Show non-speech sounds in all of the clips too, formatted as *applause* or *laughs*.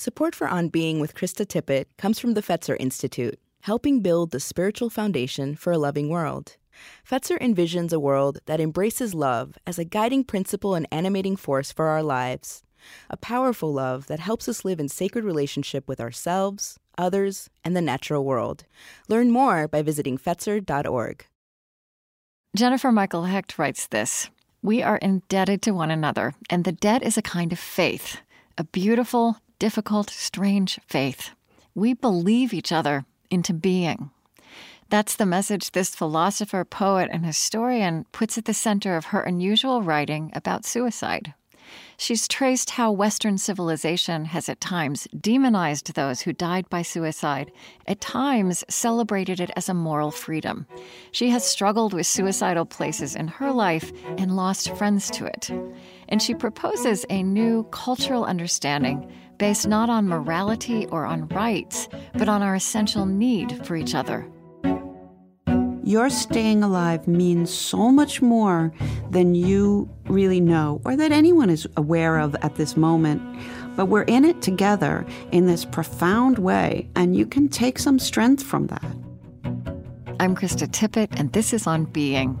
Support for On Being with Krista Tippett comes from the Fetzer Institute, helping build the spiritual foundation for a loving world. Fetzer envisions a world that embraces love as a guiding principle and animating force for our lives. A powerful love that helps us live in sacred relationship with ourselves, others, and the natural world. Learn more by visiting Fetzer.org. Jennifer Michael Hecht writes this We are indebted to one another, and the debt is a kind of faith, a beautiful, difficult, strange faith. We believe each other into being. That's the message this philosopher, poet, and historian puts at the center of her unusual writing about suicide. She's traced how Western civilization has at times demonized those who died by suicide, at times celebrated it as a moral freedom. She has struggled with suicidal places in her life and lost friends to it. And she proposes a new cultural understanding based not on morality or on rights, but on our essential need for each other. Your staying alive means so much more than you really know or that anyone is aware of at this moment. But we're in it together in this profound way, and you can take some strength from that. I'm Krista Tippett, and this is On Being.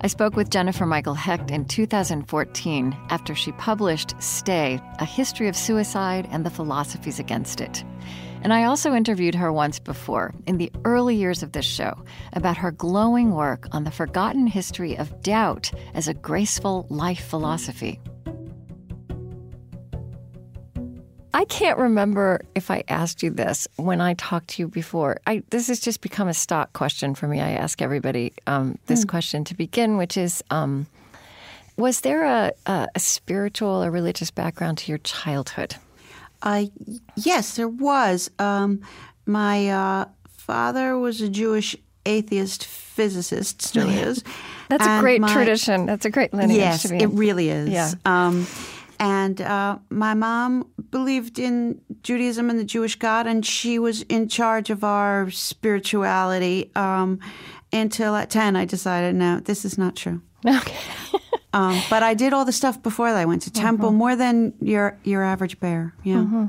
I spoke with Jennifer Michael Hecht in 2014 after she published Stay A History of Suicide and the Philosophies Against It. And I also interviewed her once before, in the early years of this show, about her glowing work on the forgotten history of doubt as a graceful life philosophy. I can't remember if I asked you this when I talked to you before. I, this has just become a stock question for me. I ask everybody um, this mm. question to begin, which is um, Was there a, a, a, spiritual or religious background to your childhood? Uh, yes, there was. Um, my uh, father was a Jewish atheist physicist, still *laughs* is. That's a great my, tradition. That's a great lineage. Yes, it really is. Yeah. Um, and uh, my mom believed in Judaism and the Jewish God, and she was in charge of our spirituality um, until at 10 I decided, no, this is not true. Okay. *laughs* um, but I did all the stuff before that. I went to temple mm-hmm. more than your, your average bear. Yeah. Mm-hmm.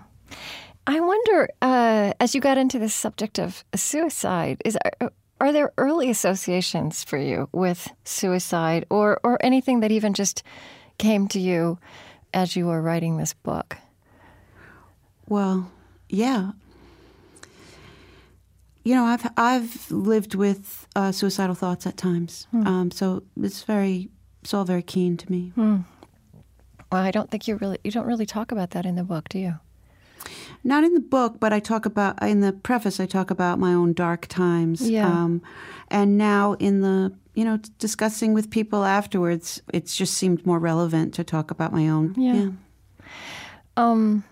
I wonder, uh, as you got into the subject of suicide, is are, are there early associations for you with suicide or, or anything that even just came to you as you were writing this book? Well, yeah. You know, I've I've lived with uh, suicidal thoughts at times, hmm. um, so it's very it's all very keen to me. Hmm. Well, I don't think you really you don't really talk about that in the book, do you? Not in the book, but I talk about in the preface. I talk about my own dark times. Yeah. Um, and now in the you know, discussing with people afterwards, it just seemed more relevant to talk about my own. Yeah. yeah. Um,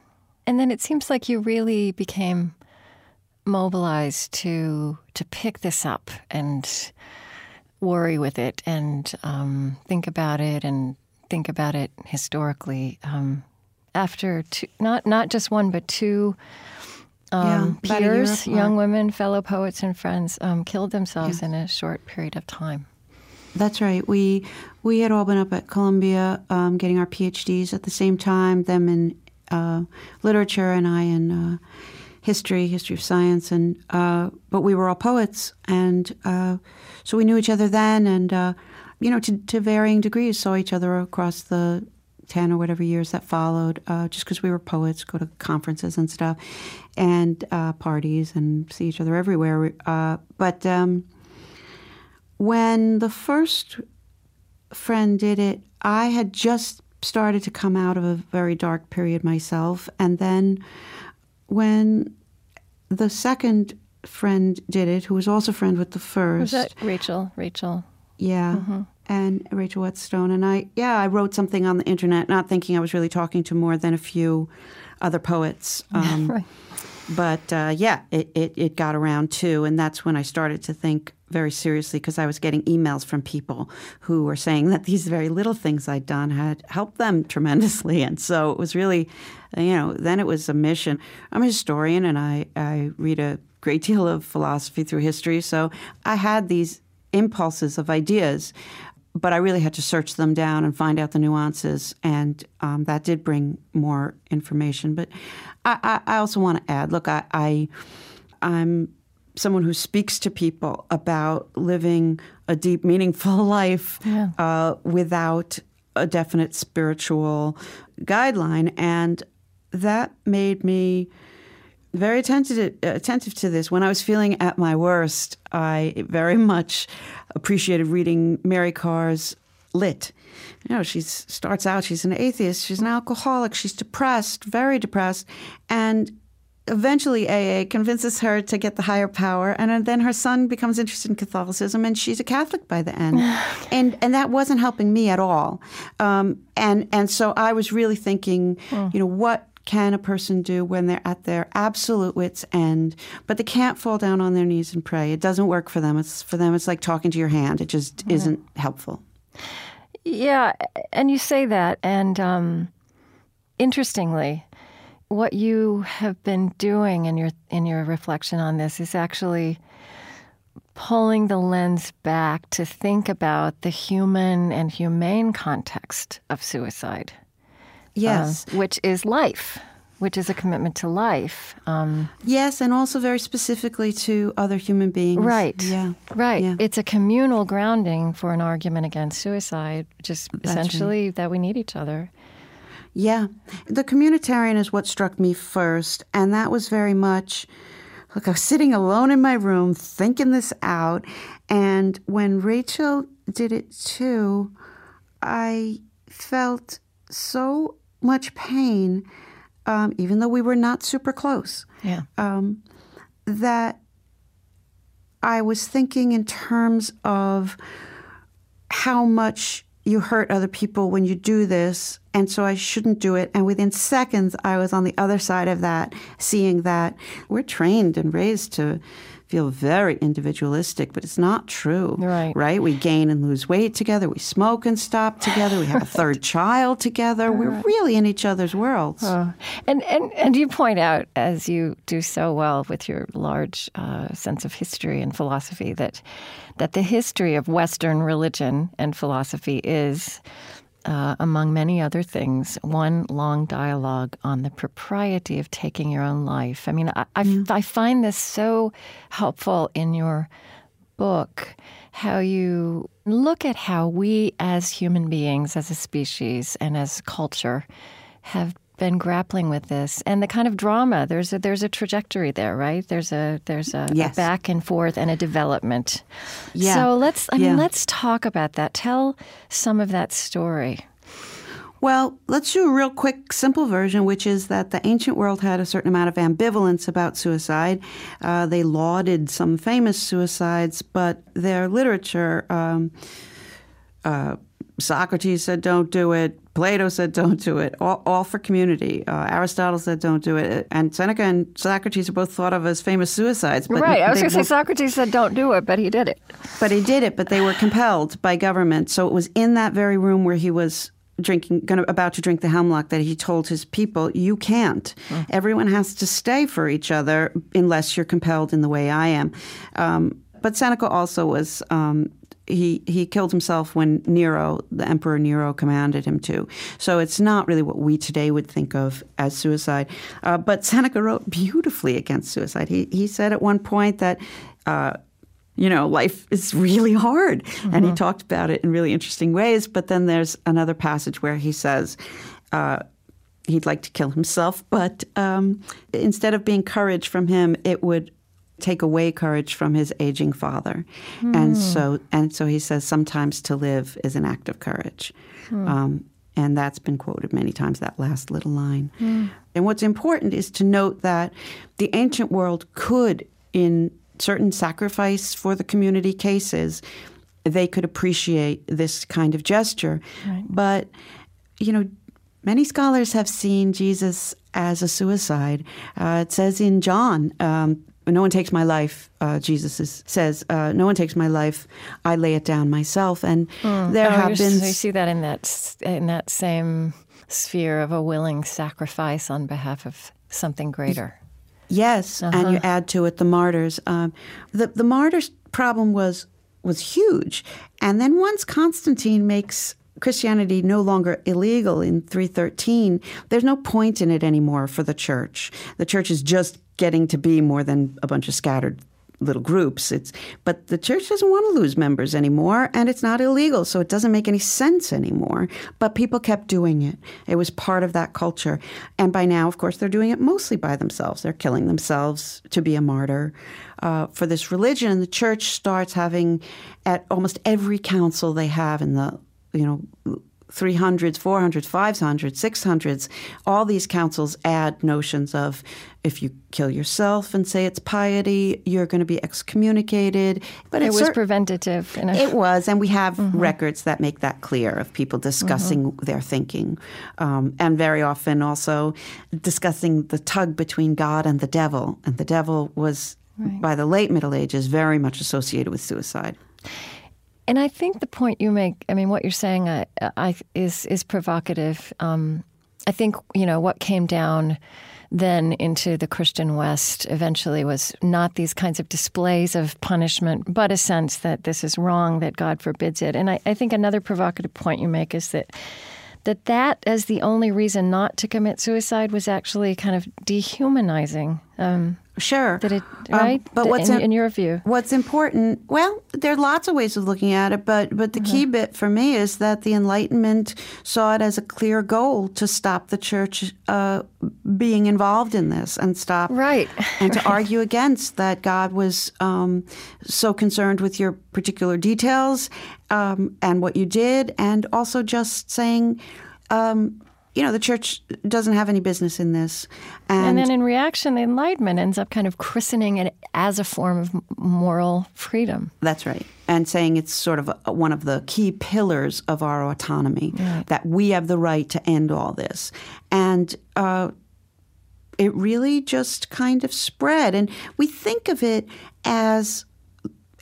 and then it seems like you really became mobilized to to pick this up and worry with it and um, think about it and think about it historically. Um, after two, not not just one but two um, yeah, peers, young women, fellow poets and friends, um, killed themselves yes. in a short period of time. That's right. We we had all been up at Columbia um, getting our PhDs at the same time. Them in uh, literature and I in uh, history, history of science, and uh, but we were all poets, and uh, so we knew each other then, and uh, you know, to, to varying degrees, saw each other across the ten or whatever years that followed, uh, just because we were poets, go to conferences and stuff, and parties, and see each other everywhere. but um, when the first friend did it, I had just started to come out of a very dark period myself. And then when the second friend did it, who was also a friend with the first. Was that Rachel? Rachel. Yeah. Mm-hmm. And Rachel Wetzsteon. And I, yeah, I wrote something on the internet, not thinking I was really talking to more than a few other poets. *laughs* Um, right. But uh, yeah, it, it, it got around too. And that's when I started to think very seriously because I was getting emails from people who were saying that these very little things I'd done had helped them *laughs* tremendously. And so it was really, you know, then it was a mission. I'm a historian and I, I read a great *laughs* deal of philosophy through history. So I had these impulses of ideas. But I really had to search them down and find out the nuances, and um, that did bring more information. But I, I, I also want to add, look, I, I I'm someone who speaks to people about living a deep, meaningful *laughs* life Yeah. uh, without a definite spiritual guideline, and that made me very attentive attentive to this. When I was feeling at my worst, I very much appreciated reading Mary Karr's Lit. You know, she starts out, she's an atheist, she's an alcoholic, she's depressed, very depressed, and eventually AA convinces her to get the higher power, and then her son becomes interested in Catholicism, and she's a Catholic by the end, *sighs* and and that wasn't helping me at all, um, and and so I was really thinking, you know, what can a person do when they're at their absolute wits end, but they can't fall down on their knees and pray? It doesn't work for them. It's for them. It's like talking to your hand. It just isn't helpful. Yeah, and you say that, and um, interestingly, what you have been doing in your in your reflection on this is actually pulling the lens back to think about the human and humane context of suicide. Yes. uh, which is life, which is a commitment to life. Um, Yes, and also very specifically to other human beings. Right. Yeah. Right. Yeah. It's a communal grounding for an argument against suicide, just right. essentially that we need each other. Yeah. The communitarian is what struck me first, and that was very much look, I was sitting alone in my room thinking this out, and when Rachel did it too, I felt so much pain, um, even though we were not super close. Yeah. um, that I was thinking in terms of how much you hurt other people when you do this, and so I shouldn't do it. And within seconds, I was on the other side of that, seeing that we're trained and raised to feel very individualistic, but it's not true. Right. Right? We gain and lose weight together. We smoke and stop together. We have a *laughs* third child together. We're really in each other's worlds. Oh. And, and, and you point out, as you do so well with your large uh, sense of history and philosophy, that, that the history of Western religion and philosophy is, uh, among many other things, one long dialogue on the propriety of taking your own life. I mean, I, I, I find this so helpful in your book how you look at how we as human beings, as a species, and as culture have been grappling with this and the kind of drama there's a there's a trajectory there right there's a there's a, a back and forth and a development Yeah. so let's i mean let's talk about that tell some of that story Well, let's do a real quick, simple version, which is that the ancient world had a certain amount of ambivalence about suicide. Uh, they lauded some famous suicides, but their literature, um, uh, Socrates said, don't do it. Plato said, don't do it. All, all for community. Uh, Aristotle said, don't do it. And Seneca and Socrates are both thought of as famous suicides. But right i was going to say socrates said don't do it but he did it but he did it, but they were compelled by government. So it was in that very room where he was drinking, gonna, about to drink the hemlock, that he told his people, "You can't. Everyone has to stay for each other unless you're compelled in the way I am." Um, but Seneca also was. Um, he, he killed himself when Nero, the Emperor Nero, commanded him to. So it's not really what we today would think of as suicide. Uh, but Seneca wrote beautifully against suicide. He, he said at one point that uh, you know, life is really hard. And he talked about it in really interesting ways. But then there's another passage where he says uh, he'd like to kill himself, but um, instead of being courage from him, it would take away courage from his aging father. And so, and so he says sometimes to live is an act of courage. Um, and that's been quoted many times, that last little line. And what's important is to note that the ancient world could, in certain sacrifice for the community cases, they could appreciate this kind of gesture. But, you know, many scholars have seen Jesus as a suicide. Uh, it says in John, um, no one takes my life, uh, Jesus is, says, uh, no one takes my life, I lay it down myself. And there Oh, have been. so you see that in that in that same sphere of a willing sacrifice on behalf of something greater Yes, and Uh-huh. you add to it the martyrs. Um, the the martyrs' problem was was huge. And then once Constantine makes Christianity no longer illegal in 313, there's no point in it anymore for the church. The church is just getting to be more than a bunch of scattered little groups. It's but the church doesn't want to lose members anymore, and it's not illegal, so it doesn't make any sense anymore. But people kept doing it. It was part of that culture, and by now, of course, they're doing it mostly by themselves. They're killing themselves to be a martyr uh, for this religion. And the church starts having, at almost every council they have in the you know 300s, 400s, 500s, 600s, all these councils add notions of if you kill yourself and say it's piety, you're going to be excommunicated. But it was cert- preventative. It was, and we have mm-hmm. records that make that clear of people discussing mm-hmm. their thinking, um, and very often also discussing the tug between God and the devil. And the devil was, right. by the late Middle Ages, very much associated with suicide. And I think the point you make, I mean, what you're saying I, I, is is provocative. Um, I think you know what came down then into the Christian West eventually was not these kinds of displays of punishment, but a sense that this is wrong, that God forbids it. And I, I think another provocative point you make is that that that as the only reason not to commit suicide was actually kind of dehumanizing. Um, Sure. Did it um, right? Um, but what's in, in, your view? What's important? Well, there are lots of ways of looking at it, but but the mm-hmm. key bit for me is that the Enlightenment saw it as a clear goal to stop the church uh, being involved in this and stop right and *laughs* right. to argue against that God was um, so concerned with your particular details um, and what you did, and also just saying. Um, you know, the church doesn't have any business in this. And, and, then in reaction, the Enlightenment ends up kind of christening it as a form of moral freedom. That's right. And saying it's sort of a, one of the key pillars of our autonomy, right. that we have the right to end all this. And uh, it really just kind of spread. And we think of it as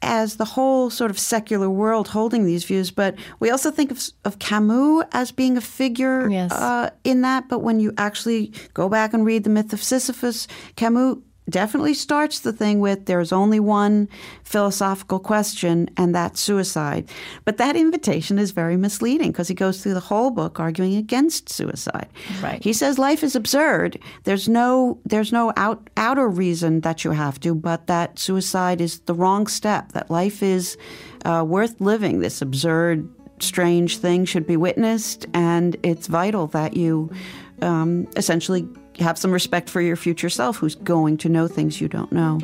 as the whole sort of secular world holding these views, but we also think of, of Camus as being a figure yes. uh, in that. But when you actually go back and read the myth of Sisyphus, Camus definitely starts the thing with there's only one philosophical question, and that's suicide. But that invitation is very misleading because he goes through the whole book arguing against suicide. Right. He says life is absurd. There's no there's no out, outer reason that you have to, but that suicide is the wrong step. That life is uh, worth living. This absurd, strange thing should be witnessed, and it's vital that you um, essentially have some respect for your future self who's going to know things you don't know.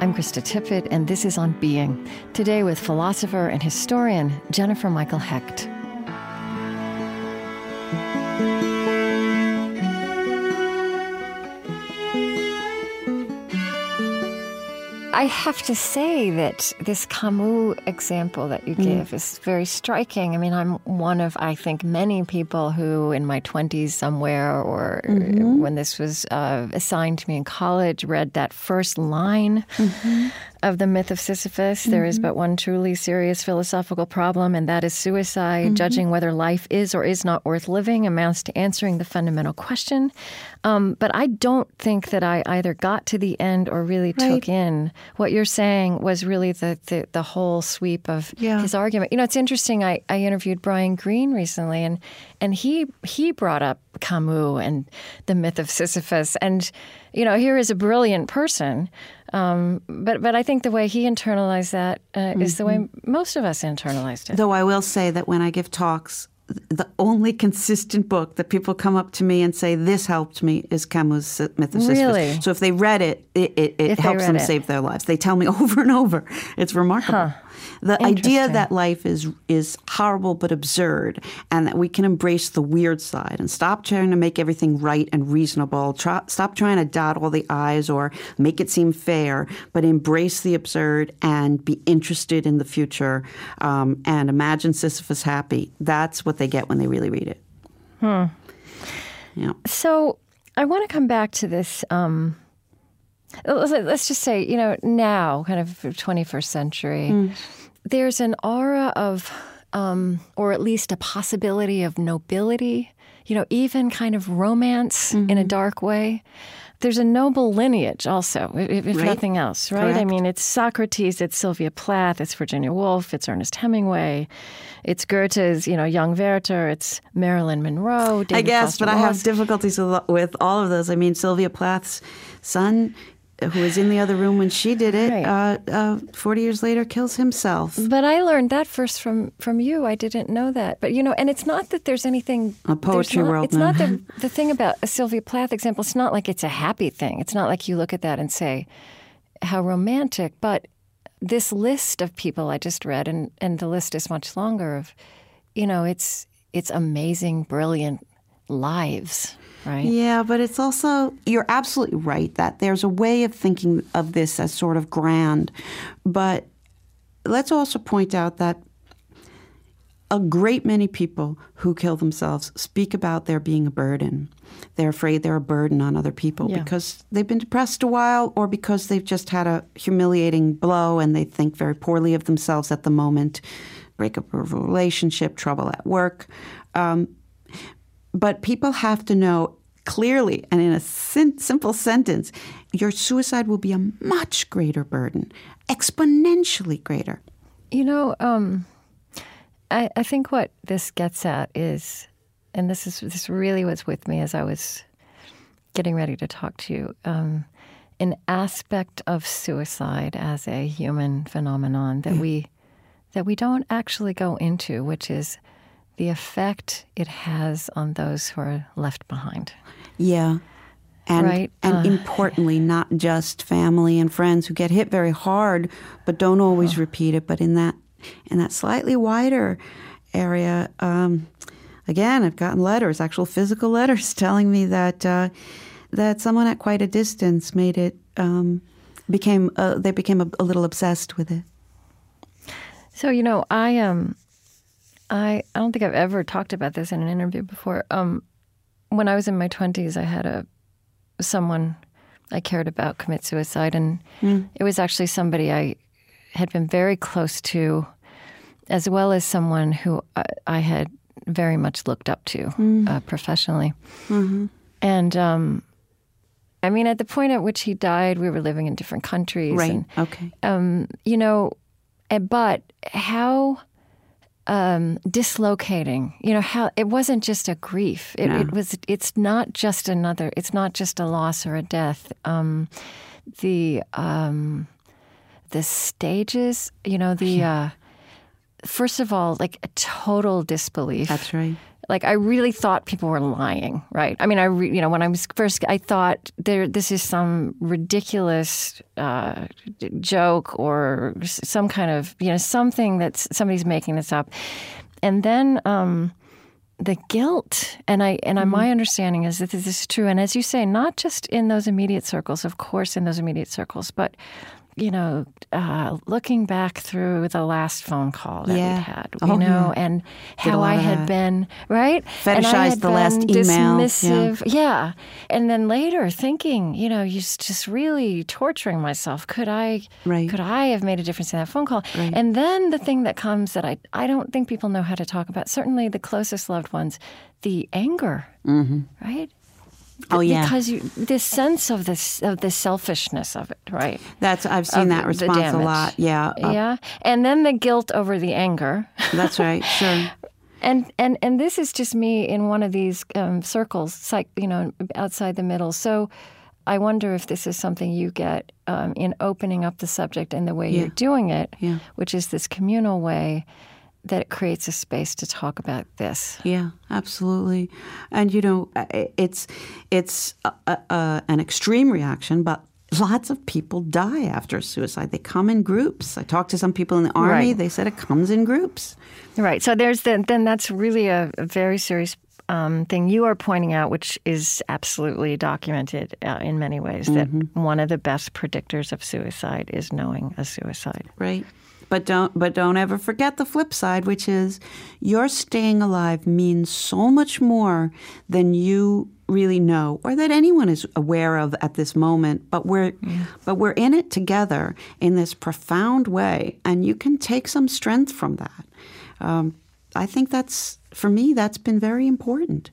I'm Krista Tippett, and this is On Being. Today with philosopher and historian Jennifer Michael Hecht. I have to say that this Camus example that you mm. give mm. is very striking. I mean, I'm one of, I think, many people who, in my 20s somewhere, or mm-hmm. when this was uh, assigned to me in college, read that first line mm-hmm of the myth of Sisyphus, mm-hmm. there is mm-hmm. but one truly serious philosophical problem, and that is suicide. Mm-hmm. Judging whether life is or is not worth living amounts to answering the fundamental question. Um, but I don't think that I either got to the end or really right. took in what you're saying was really the, the, the whole sweep of yeah. his argument. You know, it's interesting. I, I interviewed Brian Greene recently, and and he he brought up Camus and the myth of Sisyphus, and you know, here is a brilliant person um, but but I think the way he internalized that uh, mm-hmm. is the way mm-hmm. most of us internalized it. Though I will say that when I give talks, the only consistent book that people come up to me and say this helped me is Camus' Myth of Sisyphus. Really? So if they read it, it, it, it helps them it. save their lives. They tell me *laughs* over and over. It's remarkable. Huh. The idea that life is is horrible but absurd, and that we can embrace the weird side and stop trying to make everything right and reasonable. Try, stop trying to dot all the i's or make it seem fair, but embrace the absurd and be interested in the future um, and imagine Sisyphus happy. That's what they get when they really read it. Hmm. Yeah. So I want to come back to this. Um, let's just say, you know, now, kind of 21st century. Mm there's an aura of um, or at least a possibility of nobility, you know, even kind of romance in a dark way. There's a noble lineage also, if, if Right. nothing else, right? I mean, it's Socrates, it's Sylvia Plath, it's Virginia Woolf, it's Ernest Hemingway, it's Goethe's, you know, Young Werther, it's Marilyn Monroe. David I guess, Foster but I have difficulties with all of those. I mean, Sylvia Plath's son, who was in the other room when she did it, Right. uh, uh, 40 years later kills himself. But I learned that first from from you. I didn't know that. But you know, and it's not that there's anything A poetry not- world It's now. not the the thing about a Sylvia Plath example. It's not like it's a happy thing. It's not like you look at that and say how romantic. But this list of people I just read, and and the list is much longer. Of you know, it's it's amazing, brilliant lives, right? Yeah, but it's also, you're absolutely right that there's a way of thinking of this as sort of grand. But let's also point out that a great many people who kill themselves speak about there being a burden. They're afraid they're a burden on other people Yeah. because they've been depressed a while or because they've just had a humiliating blow and they think very poorly of themselves at the moment, breakup of a relationship, trouble at work. Um, but people have to know clearly and in a sim- simple sentence your suicide will be a much greater burden, exponentially greater. You know, um, I, I think what this gets at is, and this is this really was with me as I was getting ready to talk to you, um, an aspect of suicide as a human phenomenon that we that we don't actually go into, which is the effect it has on those who are left behind. Yeah. And, Right, and uh, importantly, not just family and friends who get hit very hard, but don't always repeat it. But in that, in that slightly wider area, um, again, I've gotten letters, actual physical *laughs* letters, telling me that uh, that someone at quite a distance made it um, became uh, they became a, a little obsessed with it. So you know, I um, I I don't think I've ever talked about this in an interview before. Um, when I was in my twenties, I had a someone I cared about commit suicide, and it was actually somebody I had been very close to, as well as someone who I, I had very much looked up to uh, professionally. And um, I mean, at the point at which he died, we were living in different countries, Right. and Okay. um, you know, eh, but how um, dislocating. You know how it wasn't just a grief. It, it was. It's not just another. It's not just a loss or a death. Um, the um, the stages. You know the. Uh, first of all, like a total disbelief. That's right. Like I really thought people were lying, right? I mean, I re, you know when I was first, I thought there this is some ridiculous uh, joke or some kind of you know something that somebody's making this up, and then um, the guilt and I and I, my understanding is that this is true, and as you say, not just in those immediate circles, of course, in those immediate circles, but you know, uh, looking back through the last phone call that Yeah. we had, you Oh, know, yeah. and Did how I had been right, and I Fetishized had the last been email, yeah. dismissive, yeah. and then later thinking, you know, just just really torturing myself. Could I, Right. could I have made a difference in that phone call? Right. And then the thing that comes that I I don't think people know how to talk about. Certainly the closest loved ones, the anger, right? Oh yeah. because you this sense of this of the selfishness of it, right? That's I've seen of that response a lot. Yeah. yeah, and then the guilt over the anger, That's right. *laughs* Sure. and and and this is just me in one of these um, circles, psych, you know, outside the middle. So. I wonder if this is something you get um, in opening up the subject in the way Yeah. you're doing it, Yeah. which is this communal way that it creates a space to talk about this. Yeah, absolutely. And you know, it's it's a, a, a, an extreme reaction, but lots of people die after suicide. They come in groups. I talked to some people in the army. Right. They said it comes in groups. Right. So there's the, then that's really a, a very serious um, thing you are pointing out, which is absolutely documented uh, in many ways. That one of the best predictors of suicide is knowing a suicide. Right. But don't but don't ever forget the flip side, which is your staying alive means so much more than you really know or that anyone is aware of at this moment. But we're but we're in it together in this profound way, and you can take some strength from that. Um, I think that's for me that's been very important.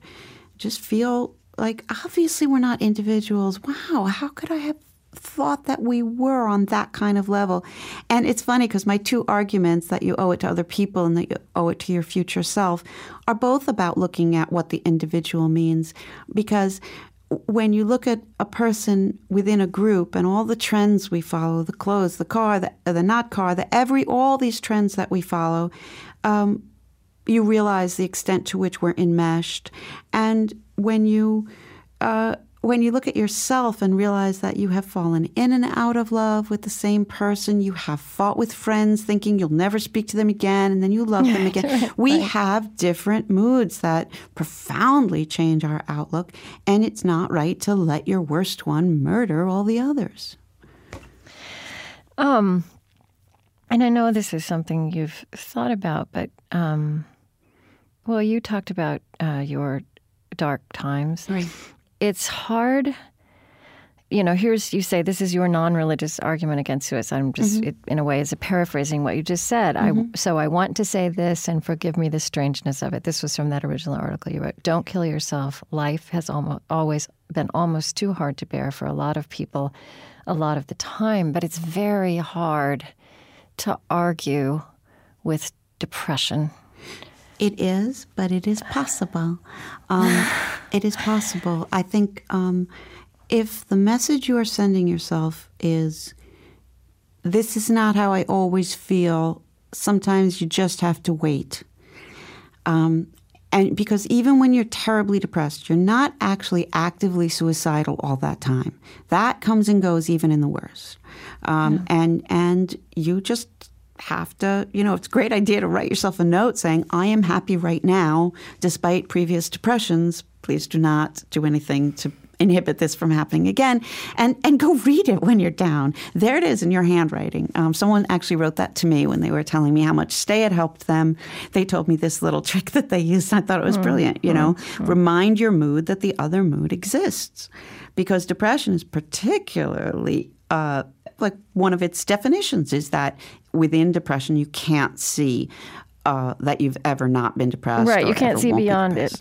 Just feel like obviously we're not individuals. Wow, how could I have thought that we were on that kind of level? And it's funny because my two arguments that you owe it to other people and that you owe it to your future self are both about looking at what the individual means because when you look at a person within a group and all the trends we follow the clothes the car the, the not car the every all these trends that we follow um, you realize the extent to which we're enmeshed and when you uh, when you look at yourself and realize that you have fallen in and out of love with the same person, you have fought with friends thinking you'll never speak to them again, and then you love them *laughs* again. we right. have different moods that profoundly change our outlook, and it's not right to let your worst one murder all the others. Um, and I know this is something you've thought about, but um, well, you talked about uh, your dark times. Right it's hard you know, here's you say this is your non-religious argument against suicide. I'm just, mm-hmm. it, in a way, is a paraphrasing what you just said. Mm-hmm. I so I want to say this, and forgive me the strangeness of it. This was from that original article you wrote. Don't kill yourself. Life has almost always been almost too hard to bear for a lot of people, a lot of the time. But it's very hard to argue with depression it is, but it is possible. Um, *sighs* it is possible. I think um, if the message you are sending yourself is, this is not how I always feel, sometimes you just have to wait. Um, and because even when you're terribly depressed, you're not actually actively suicidal all that time. That comes and goes even in the worst. Um, yeah. And and you just have to, you know, it's a great idea to write yourself a note saying, I am happy right now, despite previous depressions. Please do not do anything to inhibit this from happening again. And, and go read it when you're down. There it is in your handwriting. Um, someone actually wrote that to me when they were telling me how much stay had helped them. They told me this little *laughs* trick that they used. I thought it was mm, brilliant. You know, mm, mm. remind your mood that the other mood exists. Because depression is particularly uh, like one of its definitions is that within depression you can't see uh, that you've ever not been depressed. Right, you can't see beyond it.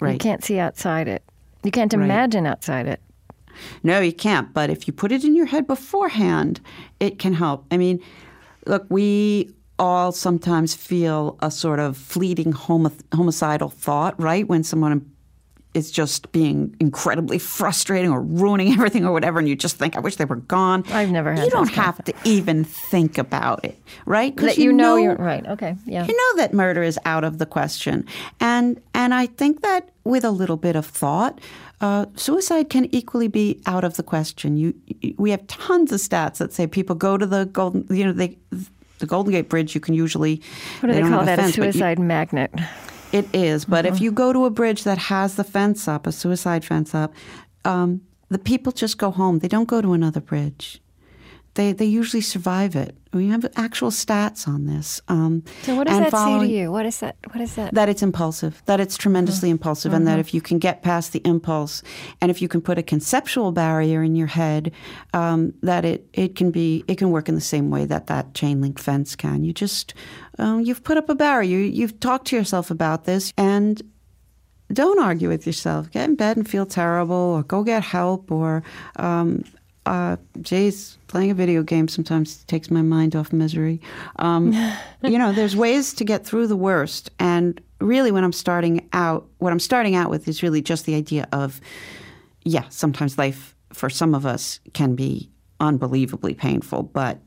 Right. You can't see outside it. You can't imagine right. outside it. No, you can't. But if you put it in your head beforehand, it can help. I mean, look, we all sometimes feel a sort of fleeting homicidal thought, right? When someone is just being incredibly frustrating or ruining *laughs* everything or whatever, and you just think, I wish they were gone. I've never had You don't have to even think about it, right? Because you, you know, know you're right. Okay, yeah. You know that murder is out of the question. And, and I think that with a little bit of thought, uh, suicide can equally be out of the question. You, we have tons of stats that say people go to the golden, you know, they, the Golden Gate Bridge. You can usually what do they, they call that? A, fence, a suicide you, magnet. It is, but if you go to a bridge that has the fence up, a suicide fence up, um, the people just go home. They don't go to another bridge. They they usually survive it. We have actual stats on this. Um, so what does that say to you? What is that? What is that? That it's impulsive. That it's tremendously mm-hmm. impulsive, mm-hmm. and that mm-hmm. if you can get past the impulse, and if you can put a conceptual barrier in your head, um, that it it can be it can work in the same way that that chain link fence can. You just um, you've put up a barrier. You, you've talked to yourself about this, and don't argue with yourself. Get in bed and feel terrible, or go get help, or um, uh, Jay's playing a video game sometimes takes my mind off misery. Um, *laughs* you know, there's ways to get through the worst, and really, when I'm starting out, what I'm starting out with is really just the idea of, yeah, sometimes life for some of us can be unbelievably painful, but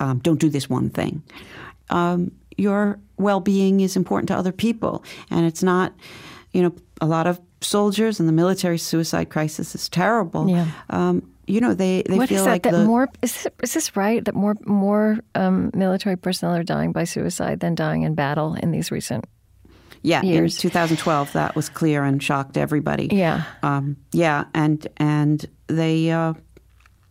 um, don't do this one thing. Um, your well-being is important to other people, and it's not, you know, a lot of soldiers and the military suicide crisis is terrible. Yeah. Um, you know, they, they what feel is that, like that the, more is, is this right that more more um, military personnel are dying by suicide than dying in battle in these recent yeah years. in 2012 that was clear and shocked everybody. Yeah. Um, yeah and and they uh,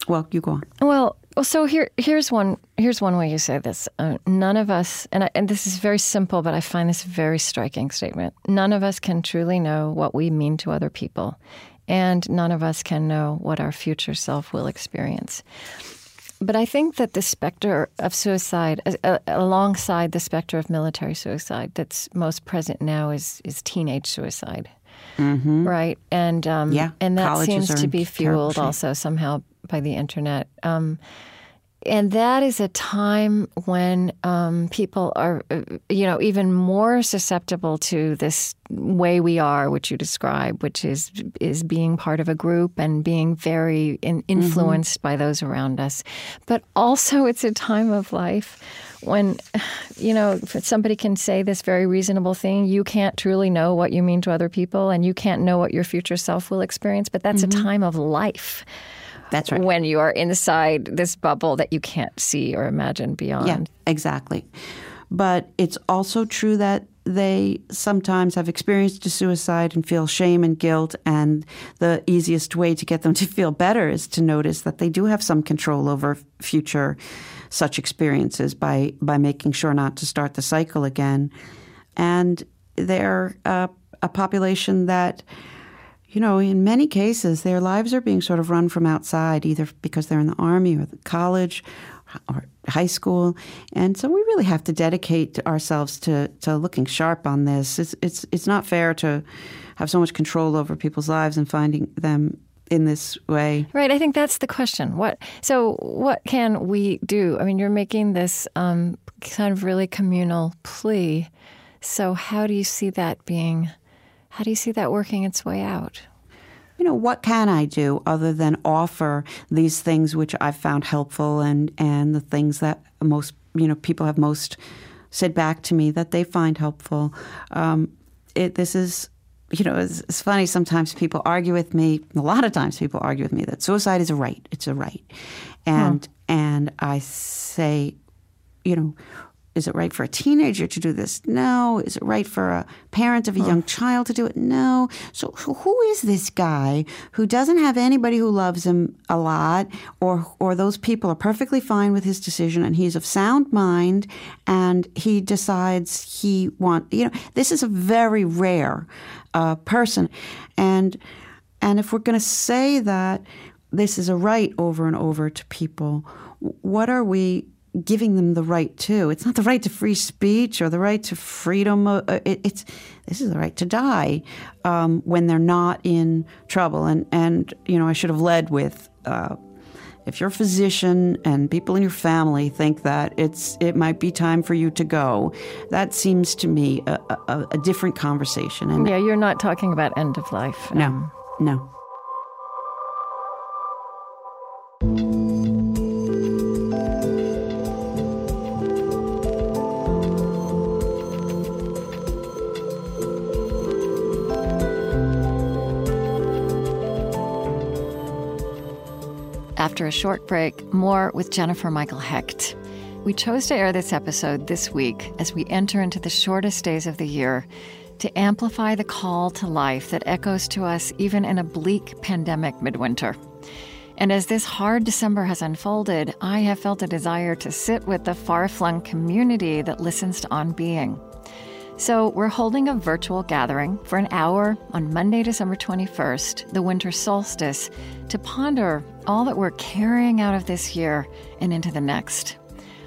well you go on. Well well so here here's one here's one way you say this. Uh, none of us and I, and this is very simple but I find this a very striking statement. None of us can truly know what we mean to other people and none of us can know what our future self will experience. but I think that the specter of suicide, uh, alongside the specter of military suicide, that's most present now is is teenage suicide, Mm-hmm. right? And um, Yeah, and that colleges seems to be fueled also somehow by the internet. Um, and that is a time when um, people are, uh, you know, even more susceptible to this way we are, which you describe, which is is being part of a group and being very in, influenced by those around us. But also, it's a time of life when, you know, somebody can say this very reasonable thing. You can't truly know what you mean to other people, and you can't know what your future self will experience. But that's a time of life That's right. when you are inside this bubble that you can't see or imagine beyond. Yeah, exactly. But it's also true that they sometimes have experienced a suicide and feel shame and guilt. And the easiest way to get them to *laughs* feel better is to notice that they do have some control over future such experiences by, by making sure not to start the cycle again. And they're uh, a population that you know, in many cases, their lives are being sort of run from outside, either because they're in the army or the college or high school, and so we really have to dedicate ourselves to, to looking sharp on this. It's it's it's not fair to have so much control over people's lives and finding them in this way. Right. I think that's the question. What so what can we do? I mean, you're making this um, kind of really communal plea. So how do you see that being? How do you see that working its way out? you know, what can I do other than offer these things which I've found helpful and, and the things that most, you know, people have most said back to me that they find helpful. Um, it, this is, you know, it's, it's funny. Sometimes people argue with me. A lot of times people argue with me that suicide is a right. It's a right. And, and I say, you know, is it right for a teenager to do this? No. Is it right for a parent of a young child to do it? No. So, so who is this guy who doesn't have anybody who loves him a lot, or or those people are perfectly fine with his decision, and he's of sound mind, and he decides he want you know this is a very rare uh, person, and and if we're going to say that this is a right over and over to people, what are we giving them the right to? It's not the right to free speech or the right to freedom. Uh, It, it's this is the right to die um, when they're not in trouble. And and you know I should have led with. Uh, if your physician and people in your family think that it's it might be time for you to go, that seems to me a, a, a different conversation. And Yeah, you're not talking about end of life. no, Um, no. After a short break, more with Jennifer Michael Hecht. We chose to air this episode this week as we enter into the shortest days of the year to amplify the call to life that echoes to us even in a bleak pandemic midwinter. And as this hard December has unfolded, I have felt a desire to sit with the far flung community that listens to On Being. So, we're holding a virtual gathering for an hour on Monday, December 21st, the winter solstice, to ponder all that we're carrying out of this year and into the next.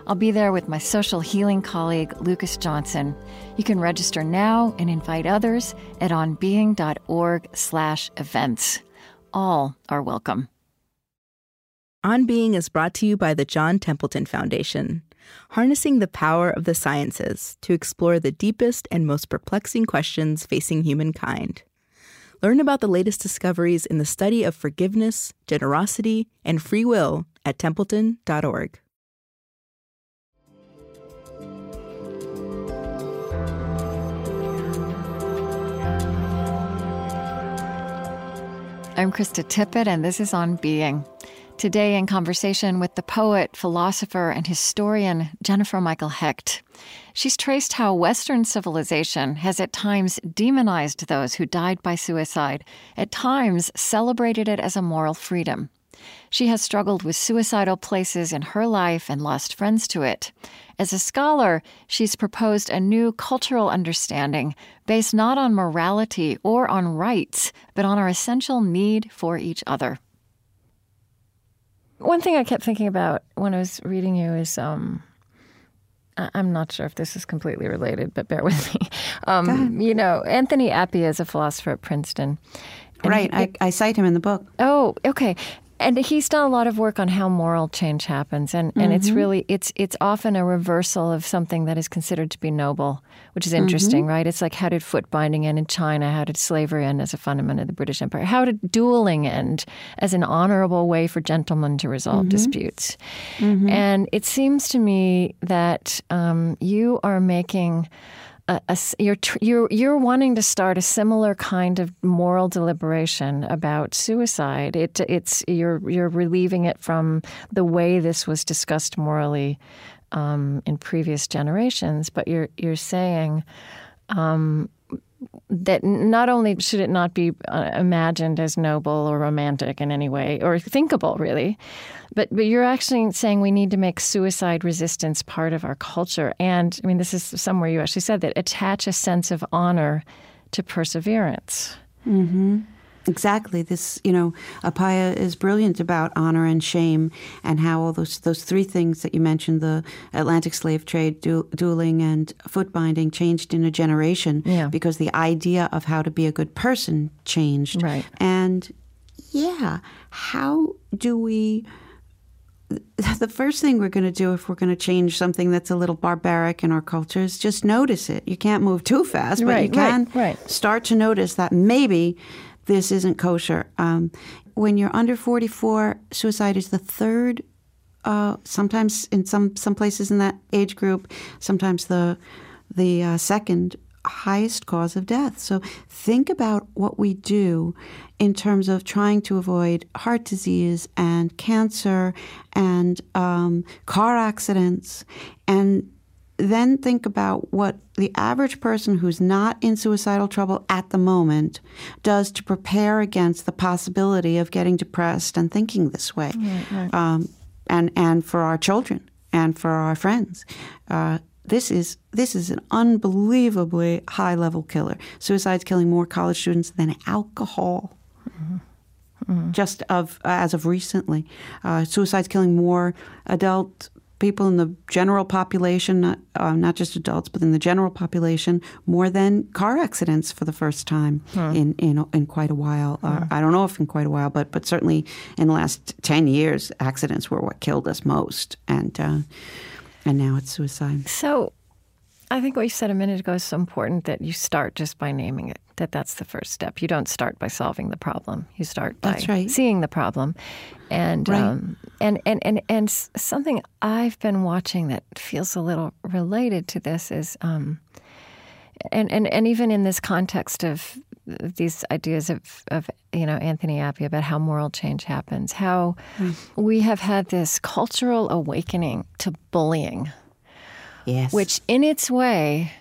I'll be there with my social healing colleague, Lucas Johnson. You can register now and invite others at onbeing.org slash events. All are welcome. On Being is brought to you by the John Templeton Foundation, harnessing the power of the sciences to explore the deepest and most perplexing questions facing humankind. Learn about the latest discoveries in the study of forgiveness, generosity, and free will at templeton.org. I'm Krista Tippett, and this is On Being. Today, in conversation with the poet, philosopher, and historian Jennifer Michael Hecht. She's traced how Western civilization has at times demonized those who died by suicide, at times celebrated it as a moral freedom. She has struggled with suicidal places in her life and lost friends to it. As a scholar, she's proposed a new cultural understanding based not on morality or on rights, but on our essential need for each other. One thing I kept thinking about when I was reading you is um, I- I'm not sure if this is completely related, but bear *laughs* with me. Um, you know, Anthony Appiah is a philosopher at Princeton. Right. he- I, I cite him in the book. Oh, okay. And he's done a lot of work on how moral change happens, and, and it's mm-hmm. really it's it's often a reversal of something that is considered to be noble, which is interesting, mm-hmm. right? It's like how did foot binding end in China? How did slavery end as a fundament of the British Empire? How did dueling end as an honorable way for gentlemen to resolve mm-hmm. disputes? And it seems to me that um, you are making a, a you're, you're you're wanting to start a similar kind of moral deliberation about suicide. It it's you're you're relieving it from the way this was discussed morally um, in previous generations, but you're you're saying that not only should it not be uh, imagined as noble or romantic in any way or thinkable really but but you're actually saying we need to make suicide resistance part of our culture. And i mean this is somewhere you actually said that attach a sense of honor to perseverance Exactly. This, you know, Appiah is brilliant about honor and shame and how all those those three things that you mentioned, the Atlantic slave trade, du- dueling, and foot binding, changed in a generation Yeah. because the idea of how to be a good person changed. Right. And yeah, how do we the first thing we're going to do if we're going to change something that's a little barbaric in our culture is just notice it. You can't move too fast, but Right, you right, can right. start to notice that maybe this isn't kosher. Um, when you're under 44, suicide is the third. Uh, sometimes in some some places in that age group, sometimes the the uh, second highest cause of death. So think about what we do in terms of trying to avoid heart disease and cancer and um, car accidents and then think about what the average person who's not in suicidal trouble at the moment does to prepare against the possibility of getting depressed and thinking this way. Um, and, and for our children and for our friends. Uh, this is this is an unbelievably high level killer. Suicide's killing more college students than alcohol. Just of as of recently, uh, suicide's killing more adult people in the general population, not, uh, not just adults, but in the general population, more than car accidents for the first time in, in in quite a while. Uh, I don't know if in quite a while, but but certainly in the last ten years, accidents were what killed us most, and uh, and now it's suicide. so i think what you said a minute ago is so important that you start just by naming it that that's the first step. You don't start by solving the problem. You start by right. seeing the problem. And Right. um, and, and and and something i've been watching that feels a little related to this is um, and, and and even in this context of these ideas of, of you know Anthony Appiah about how moral change happens, how we have had this cultural awakening to bullying, Yes, which in its way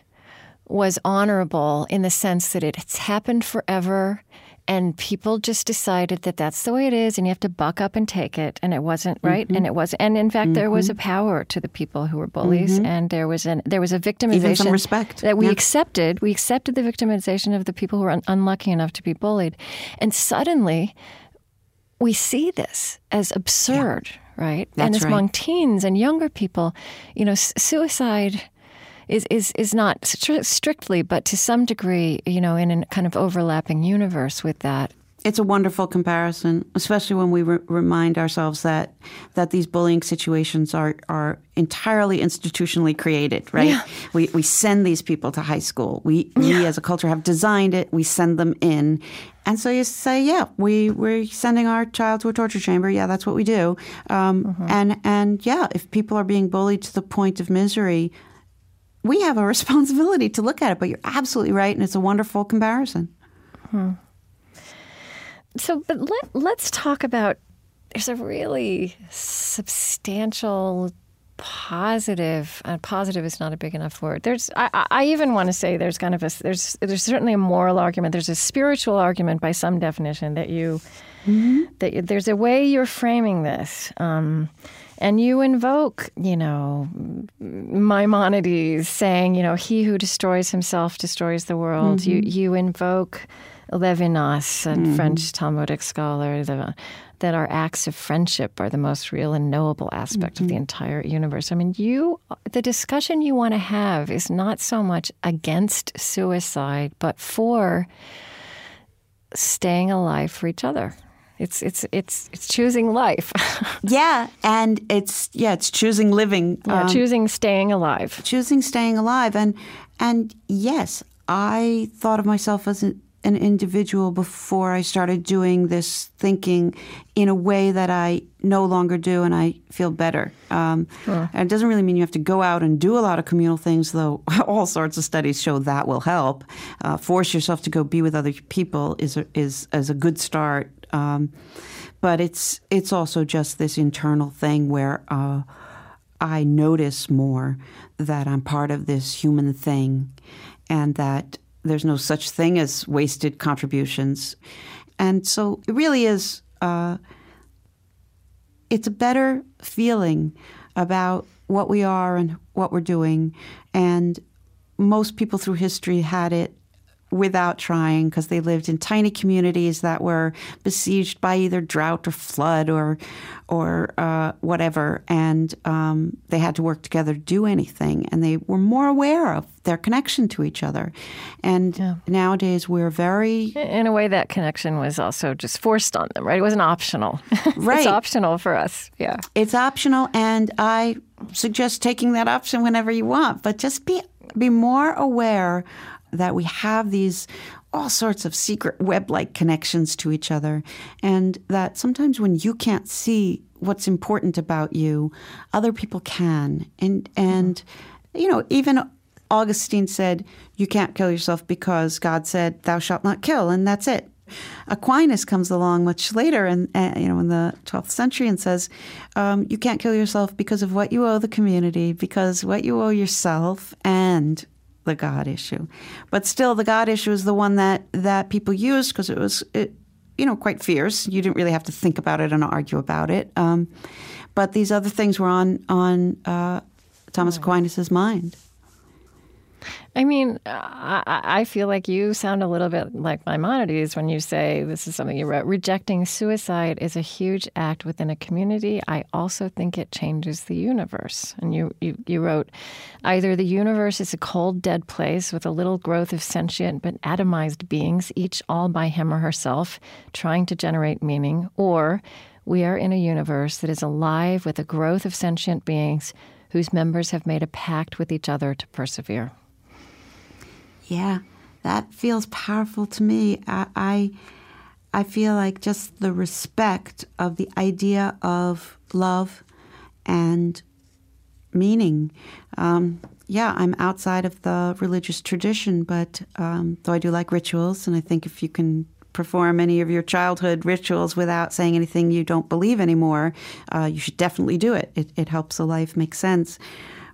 was honorable in the sense that it's happened forever and people just decided that that's the way it is and you have to buck up and take it and it wasn't right mm-hmm. and it was and in fact there was a mm-hmm. power to the people who were bullies mm-hmm. and there was an there was a victimization respect. that we Yeah. accepted we accepted the victimization of the people who were un- unlucky enough to be bullied and suddenly we see this as absurd, right? and That's it's right. among teens and younger people, you know, s- suicide is is is not stri- strictly, but to some degree, you know, in a kind of overlapping universe with that. It's a wonderful comparison, especially when we re- remind ourselves that that these bullying situations are are entirely institutionally created. Right? Yeah. We we send these people to high school. We we as a culture have designed it. We send them in, and so you say, yeah, we we're sending our child to a torture chamber. Yeah, that's what we do. Um, And and yeah, if people are being bullied to the point of misery. We have a responsibility to look at it, but you're absolutely right, and it's a wonderful comparison. Hmm. So, but let let's talk about. There's a really substantial positive and positive is not a big enough word there's I, I- even want to say there's kind of a there's there's certainly a moral argument there's a spiritual argument by some definition that you mm-hmm. that you, there's a way you're framing this um, and you invoke you know Maimonides saying you know he who destroys himself destroys the world you you invoke Levinas, a mm-hmm. French Talmudic scholar, the, that our acts of friendship are the most real and knowable aspect mm-hmm. of the mm-hmm. entire universe. I mean, you, the discussion you want to have is not so much against suicide, but for staying alive for each other. It's it's it's it's choosing life. *laughs* yeah, and it's yeah, it's choosing living. Yeah, um, choosing staying alive. Choosing staying alive, and and yes, I thought of myself as an, an individual before I started doing this thinking in a way that I no longer do, and I feel better. Um. And it doesn't really mean you have to go out and do a lot of communal things, though *laughs* all sorts of studies show that will help. Uh, force yourself to go be with other people is a, is as a good start. Um, but it's it's also just this internal thing where uh, I notice more that I'm part of this human thing, and that there's no such thing as wasted contributions, and so it really is. Uh, it's a better feeling about what we are and what we're doing, and most people through history had it without trying because they lived in tiny communities that were besieged by either drought or flood or or uh, whatever, and um, they had to work together to do anything, and they were more aware of their connection to each other. And yeah. nowadays, we're very in a way that connection was also just forced on them, right? It wasn't optional. *laughs* Right, it's optional for us. Yeah, it's optional, and I suggest taking that option whenever you want, but just be be more aware that we have these all sorts of secret web like connections to each other, and that sometimes when you can't see what's important about you, other people can. And, and you know, even Augustine said, You can't kill yourself because God said, Thou shalt not kill, and that's it. Aquinas comes along much later, and you know, in the 12th century, and says, um, "You can't kill yourself because of what you owe the community, because what you owe yourself, and the God issue. But still, the God issue is the one that, that people used because it was, it, you know, quite fierce. You didn't really have to think about it and argue about it. Um, but these other things were on on uh, Thomas Aquinas's mind. I mean, I, I, feel like you sound a little bit like Maimonides when you say this is something you wrote. Rejecting suicide is a huge act within a community. I also think it changes the universe. And you, you, you wrote either the universe is a cold, dead place with a little growth of sentient but atomized beings, each all by him or herself, trying to generate meaning, or we are in a universe that is alive with a growth of sentient beings whose members have made a pact with each other to persevere. Yeah, that feels powerful to me. I, I, I feel like just the respect of the idea of love and meaning. Um, yeah, I'm outside of the religious tradition, but um, though I do like rituals, and I think if you can perform any of your childhood rituals without saying anything you don't believe anymore, uh, you should definitely do it. It, it helps the life make sense.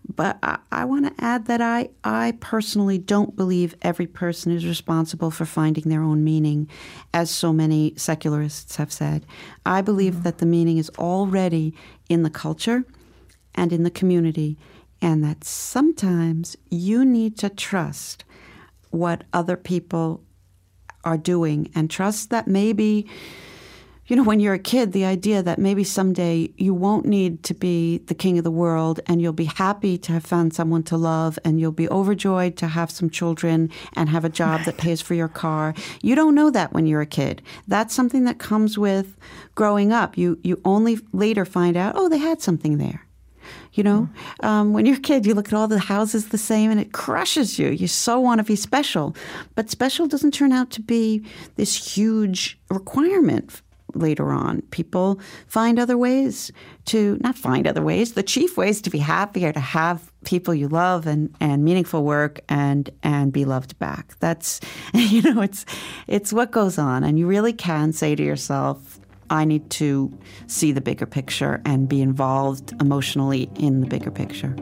But I, I want to add that I, I personally don't believe every person is responsible for finding their own meaning, as so many secularists have said. I believe mm-hmm. that the meaning is already in the culture and in the community, and that sometimes you need to trust what other people are doing and trust that maybe you know, when you're a kid, the idea that maybe someday you won't need to be the king of the world and you'll be happy to have found someone to love and you'll be overjoyed to have some children and have a job that pays for your car. You don't know that when you're a kid. That's something that comes with growing up. You, you only later find out, oh, they had something there. You know, mm-hmm. um, when you're a kid, you look at all the houses the same and it crushes you. You so want to be special. But special doesn't turn out to be this huge requirement later on. People find other ways to not find other ways. The chief ways to be happy are to have people you love and, and meaningful work and and be loved back. That's *laughs* you know it's it's what goes on, and you really can say to yourself. I need to see the bigger picture and be involved emotionally in the bigger picture.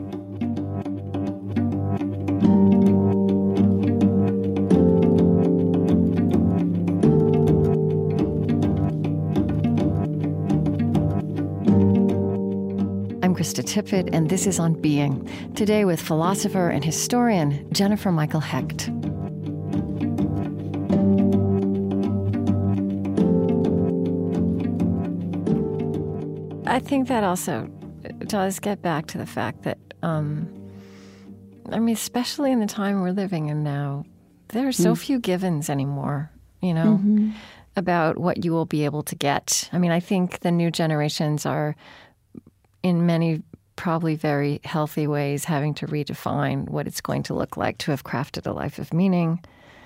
Krista Tippett, and this is On Being. Today with philosopher and historian Jennifer Michael Hecht. I think that also does get back to the fact that, um, I mean, especially in the time we're living in now, there are so mm. few givens anymore, you know, mm-hmm. about what you will be able to get. I mean, I think the new generations are in many probably very healthy ways, having to redefine what it's going to look like to have crafted a life of meaning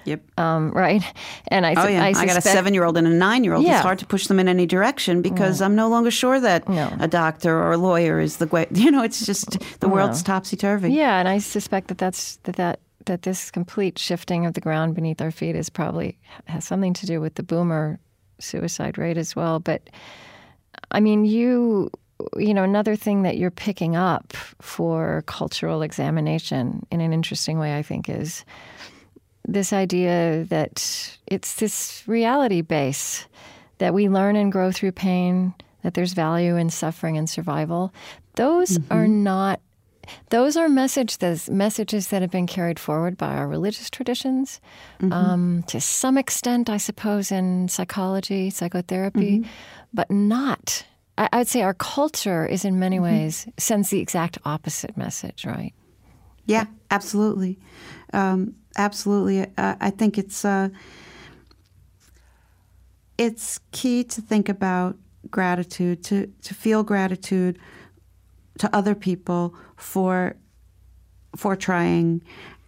Yep. Um, right. And I, oh, yeah. I, suspect, I got a seven year old and a nine year old. Yeah. It's hard to push them in any direction because I'm no longer sure that no. a doctor or a lawyer is the way. *laughs* You know, it's just the world's no. topsy turvy. Yeah, and I suspect that that's that that that this complete shifting of the ground beneath our feet is probably has something to do with the boomer suicide rate as well. But I mean, you you know, another thing that you're picking up for cultural examination in an interesting way, I think, is this idea that it's this reality base that we learn and grow through pain, that there's value in suffering and survival. Those mm-hmm. are not those are messages messages that have been carried forward by our religious traditions mm-hmm. um, to some extent i suppose in psychology psychotherapy mm-hmm. but not I, would say our culture is in many mm-hmm. ways sends the exact opposite message right yeah absolutely um, absolutely. Uh, I think it's uh, it's key to think about gratitude, to to feel gratitude to other people for for trying,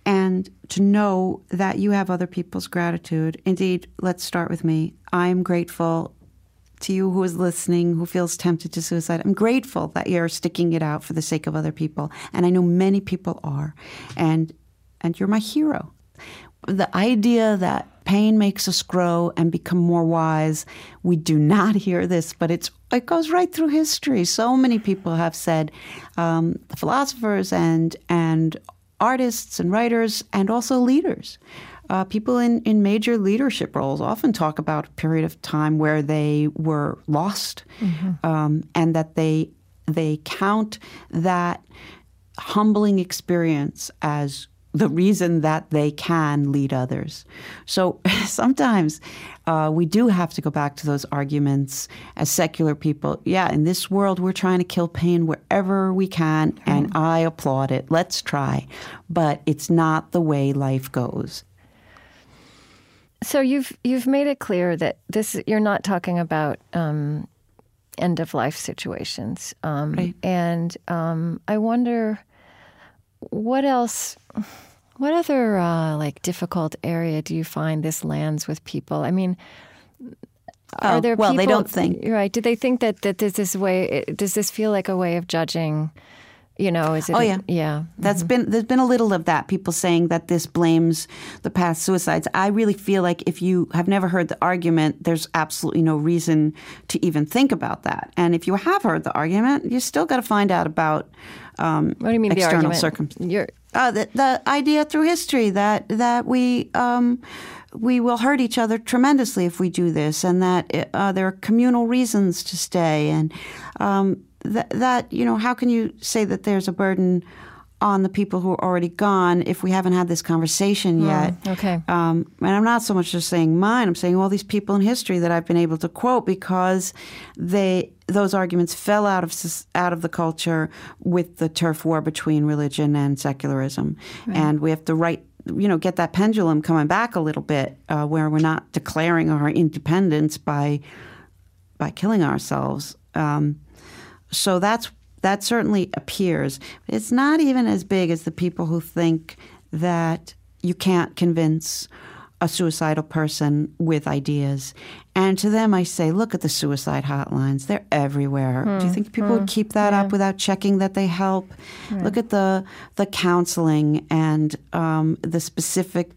and to know that you have other people's gratitude. Indeed, let's start with me. I'm grateful to you who is listening, who feels tempted to suicide. I'm grateful that you're sticking it out for the sake of other people, and I know many people are, and and you're my hero the idea that pain makes us grow and become more wise, we do not hear this, but it's it goes right through history. So many people have said, um, philosophers and and artists and writers and also leaders. Uh, people in, in major leadership roles often talk about a period of time where they were lost, mm-hmm. um, and that they they count that humbling experience as the reason that they can lead others. So *laughs* sometimes uh, we do have to go back to those arguments as secular people. Yeah, in this world, we're trying to kill pain wherever we can, and I applaud it. Let's try. But it's not the way life goes. So you've you've made it clear that this you're not talking about um, end of life situations, um, right. and um, I wonder what else what other uh, like difficult area do you find this lands with people? I mean are oh, there well people, they don't think right. Do they think that that this is way does this feel like a way of judging you know is it oh yeah. yeah That's mm-hmm. been there's been a little of that people saying that this blames the past suicides. I really feel like if you have never heard the argument there's absolutely no reason to even think about that. And if you have heard the argument you still got to find out about um, what do you mean external circumstances uh, the, the idea through history that that we um, we will hurt each other tremendously if we do this, and that uh, there are communal reasons to stay, and um, th- that you know how can you say that there's a burden on the people who are already gone if we haven't had this conversation hmm, yet. Mm, okay. Um, and I'm not so much just saying mine. I'm saying all these people in history that I've been able to quote because they those arguments fell out of out of the culture with the turf war between religion and secularism, right. and we have to right you know get that pendulum coming back a little bit uh, where we're not declaring our independence by by killing ourselves. Um, so that's that certainly appears. It's not even as big as the people who think that you can't convince a suicidal person with ideas. And to them, I say, look at the suicide hotlines. They're everywhere. Do you hmm. think people would hmm. keep that yeah. up without checking that they help? Right. Look at the the counseling and um, the specific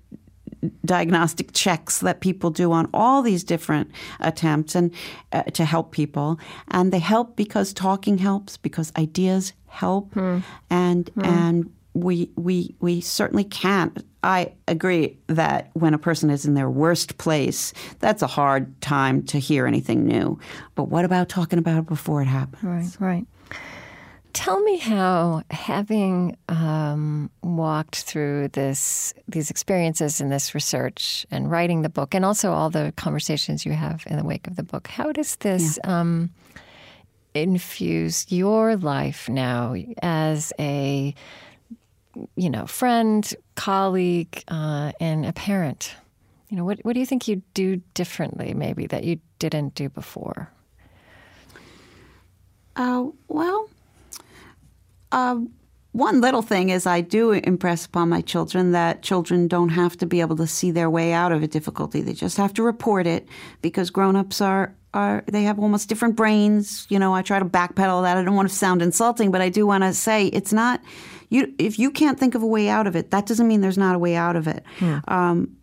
diagnostic checks that people do on all these different attempts and uh, to help people and they help because talking helps because ideas help hmm. and hmm. and we we we certainly can't I agree that when a person is in their worst place, that's a hard time to hear anything new. But what about talking about it before it happens? Right, right. Tell me how having um, walked through this these experiences and this research and writing the book, and also all the conversations you have in the wake of the book, how does this yeah. um, infuse your life now as a you know friend, colleague, uh, and a parent? You know, what what do you think you'd do differently, maybe that you didn't do before? Uh, well, uh, one little thing is I do impress upon my children that children don't have to be able to see their way out of a difficulty. They just have to report it because grown-ups are are they have almost different brains. You know, I try to backpedal that. I don't want to sound insulting, but I do want to say it's not you if you can't think of a way out of it, that doesn't mean there's not a way out of it. Hmm. Um,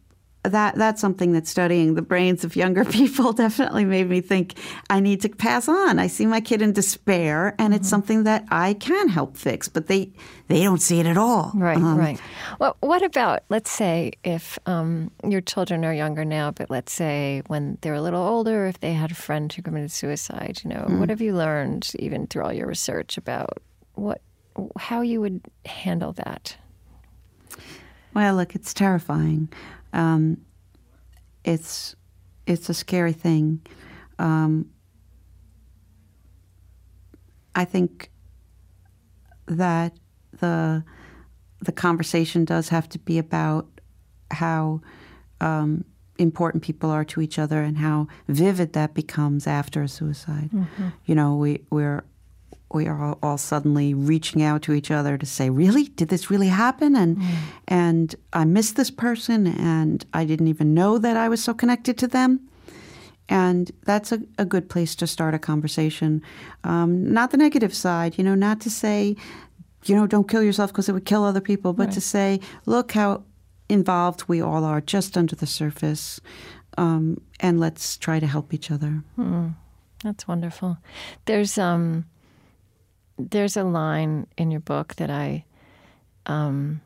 that that's something that studying the brains of younger *laughs* people definitely made me think I need to pass on. I see my kid in despair, and it's mm-hmm. something that I can help fix, but they they don't see it at all. Right, um, right. Well, what about let's say if um, your children are younger now, but let's say when they're a little older, if they had a friend who committed suicide, you know, mm-hmm. what have you learned even through all your research about what how you would handle that? Well, look, it's terrifying um, it's it's a scary thing. Um, I think that the the conversation does have to be about how um, important people are to each other and how vivid that becomes after a suicide. Mm-hmm. You know, we we're we are all, all, suddenly reaching out to each other to say, "Really, did this really happen?" and mm. and I missed this person, and I didn't even know that I was so connected to them. And that's a, a good place to start a conversation. Um, not the negative side, you know, not to say, you know, don't kill yourself because it would kill other people, but right. to say, look how involved we all are just under the surface, um, and let's try to help each other. Mm. That's wonderful. There's um, there's a line in your book that I, um,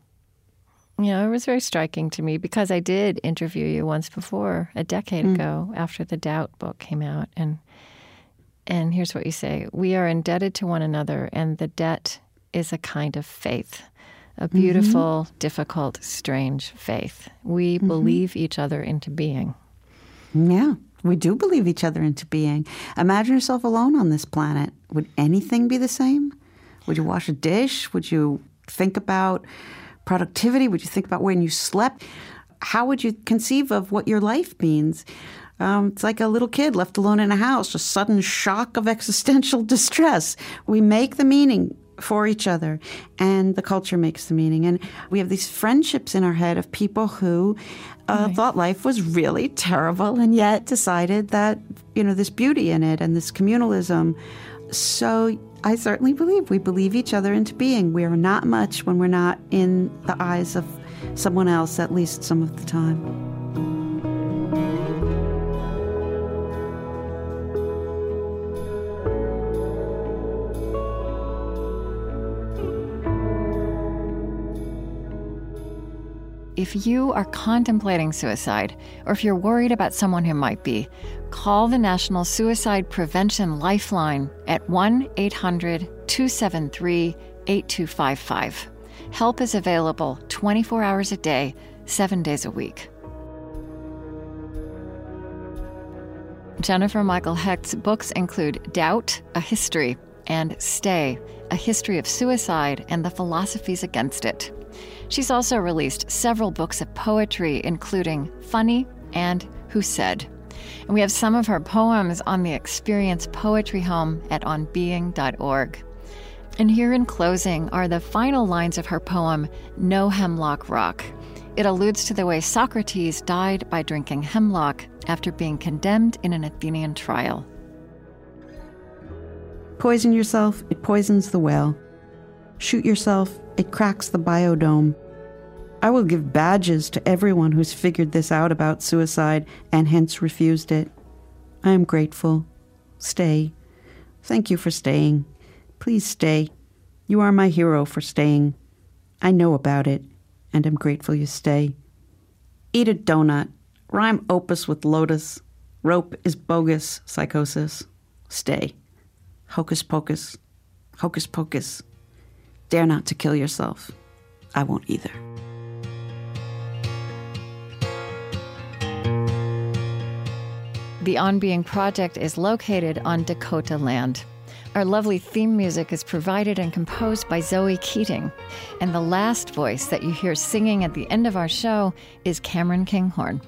you know, it was very striking to me because I did interview you once before, a decade mm. ago, after the Doubt book came out, and and here's what you say: We are indebted to one another, and the debt is a kind of faith, a mm-hmm. beautiful, mm-hmm. difficult, strange faith. We mm-hmm. believe each other into being. Yeah. We do believe each other into being. Imagine yourself alone on this planet. Would anything be the same? Would you wash a dish? Would you think about productivity? Would you think about when you slept? How would you conceive of what your life means? Um, it's like a little kid left alone in a house, a sudden shock of *laughs* existential distress. We make the meaning for each other, and the culture makes the meaning. And we have these friendships in our head of people who uh, right. thought life was really terrible, and yet decided that you know this beauty in it and this communalism. So I certainly believe we believe each other into being. We are not much when we're not in the eyes of someone else, at least some of the time. If you are contemplating suicide, or if you're worried about someone who might be, call the National Suicide Prevention Lifeline at 1 800 273 8255. Help is available 24 hours a day, seven days a week. Jennifer Michael Hecht's books include Doubt, A History, and Stay, A History of Suicide and the Philosophies Against It. She's also released several books of poetry, including Funny and Who Said. And we have some of her poems on the Experience Poetry Home at onbeing.org. And here in closing are the final lines of her poem, No Hemlock Rock. It alludes to the way Socrates died by drinking hemlock after being condemned in an Athenian trial. Poison yourself, it poisons the well. Shoot yourself, it cracks the biodome. I will give badges to everyone who's figured this out about suicide and hence refused it. I am grateful. Stay. Thank you for staying. Please stay. You are my hero for staying. I know about it, and am grateful you stay. Eat a donut. Rhyme opus with lotus. Rope is bogus, psychosis. Stay. Hocus pocus. Hocus pocus. Dare not to kill yourself. I won't either. The On Being Project is located on Dakota land. Our lovely theme music is provided and composed by Zoe Keating. And the last voice that you hear singing at the end of our show is Cameron Kinghorn.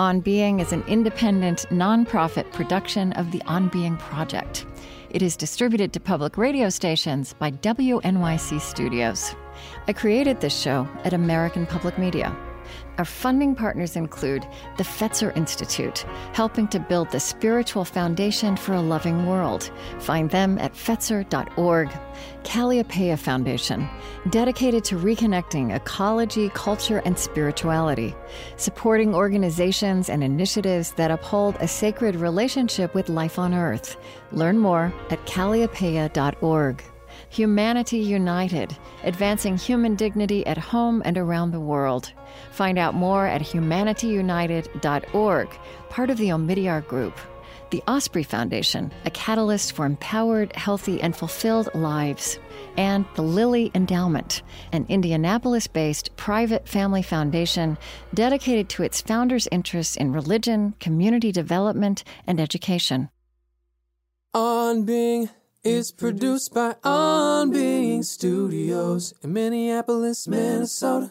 On Being is an independent, nonprofit production of the On Being Project. It is distributed to public radio stations by WNYC Studios. I created this show at American Public Media. Our funding partners include the Fetzer Institute, helping to build the spiritual foundation for a loving world. Find them at fetzer.org. Kalliopeia Foundation, dedicated to reconnecting ecology, culture, and spirituality, supporting organizations and initiatives that uphold a sacred relationship with life on Earth. Learn more at kalliopeia.org. Humanity United, advancing human dignity at home and around the world. Find out more at humanityunited.org, part of the Omidyar Group. The Osprey Foundation, a catalyst for empowered, healthy, and fulfilled lives. And the Lilly Endowment, an Indianapolis based private family foundation dedicated to its founders' interests in religion, community development, and education. On Being is produced by On Being Studios in Minneapolis, Minnesota.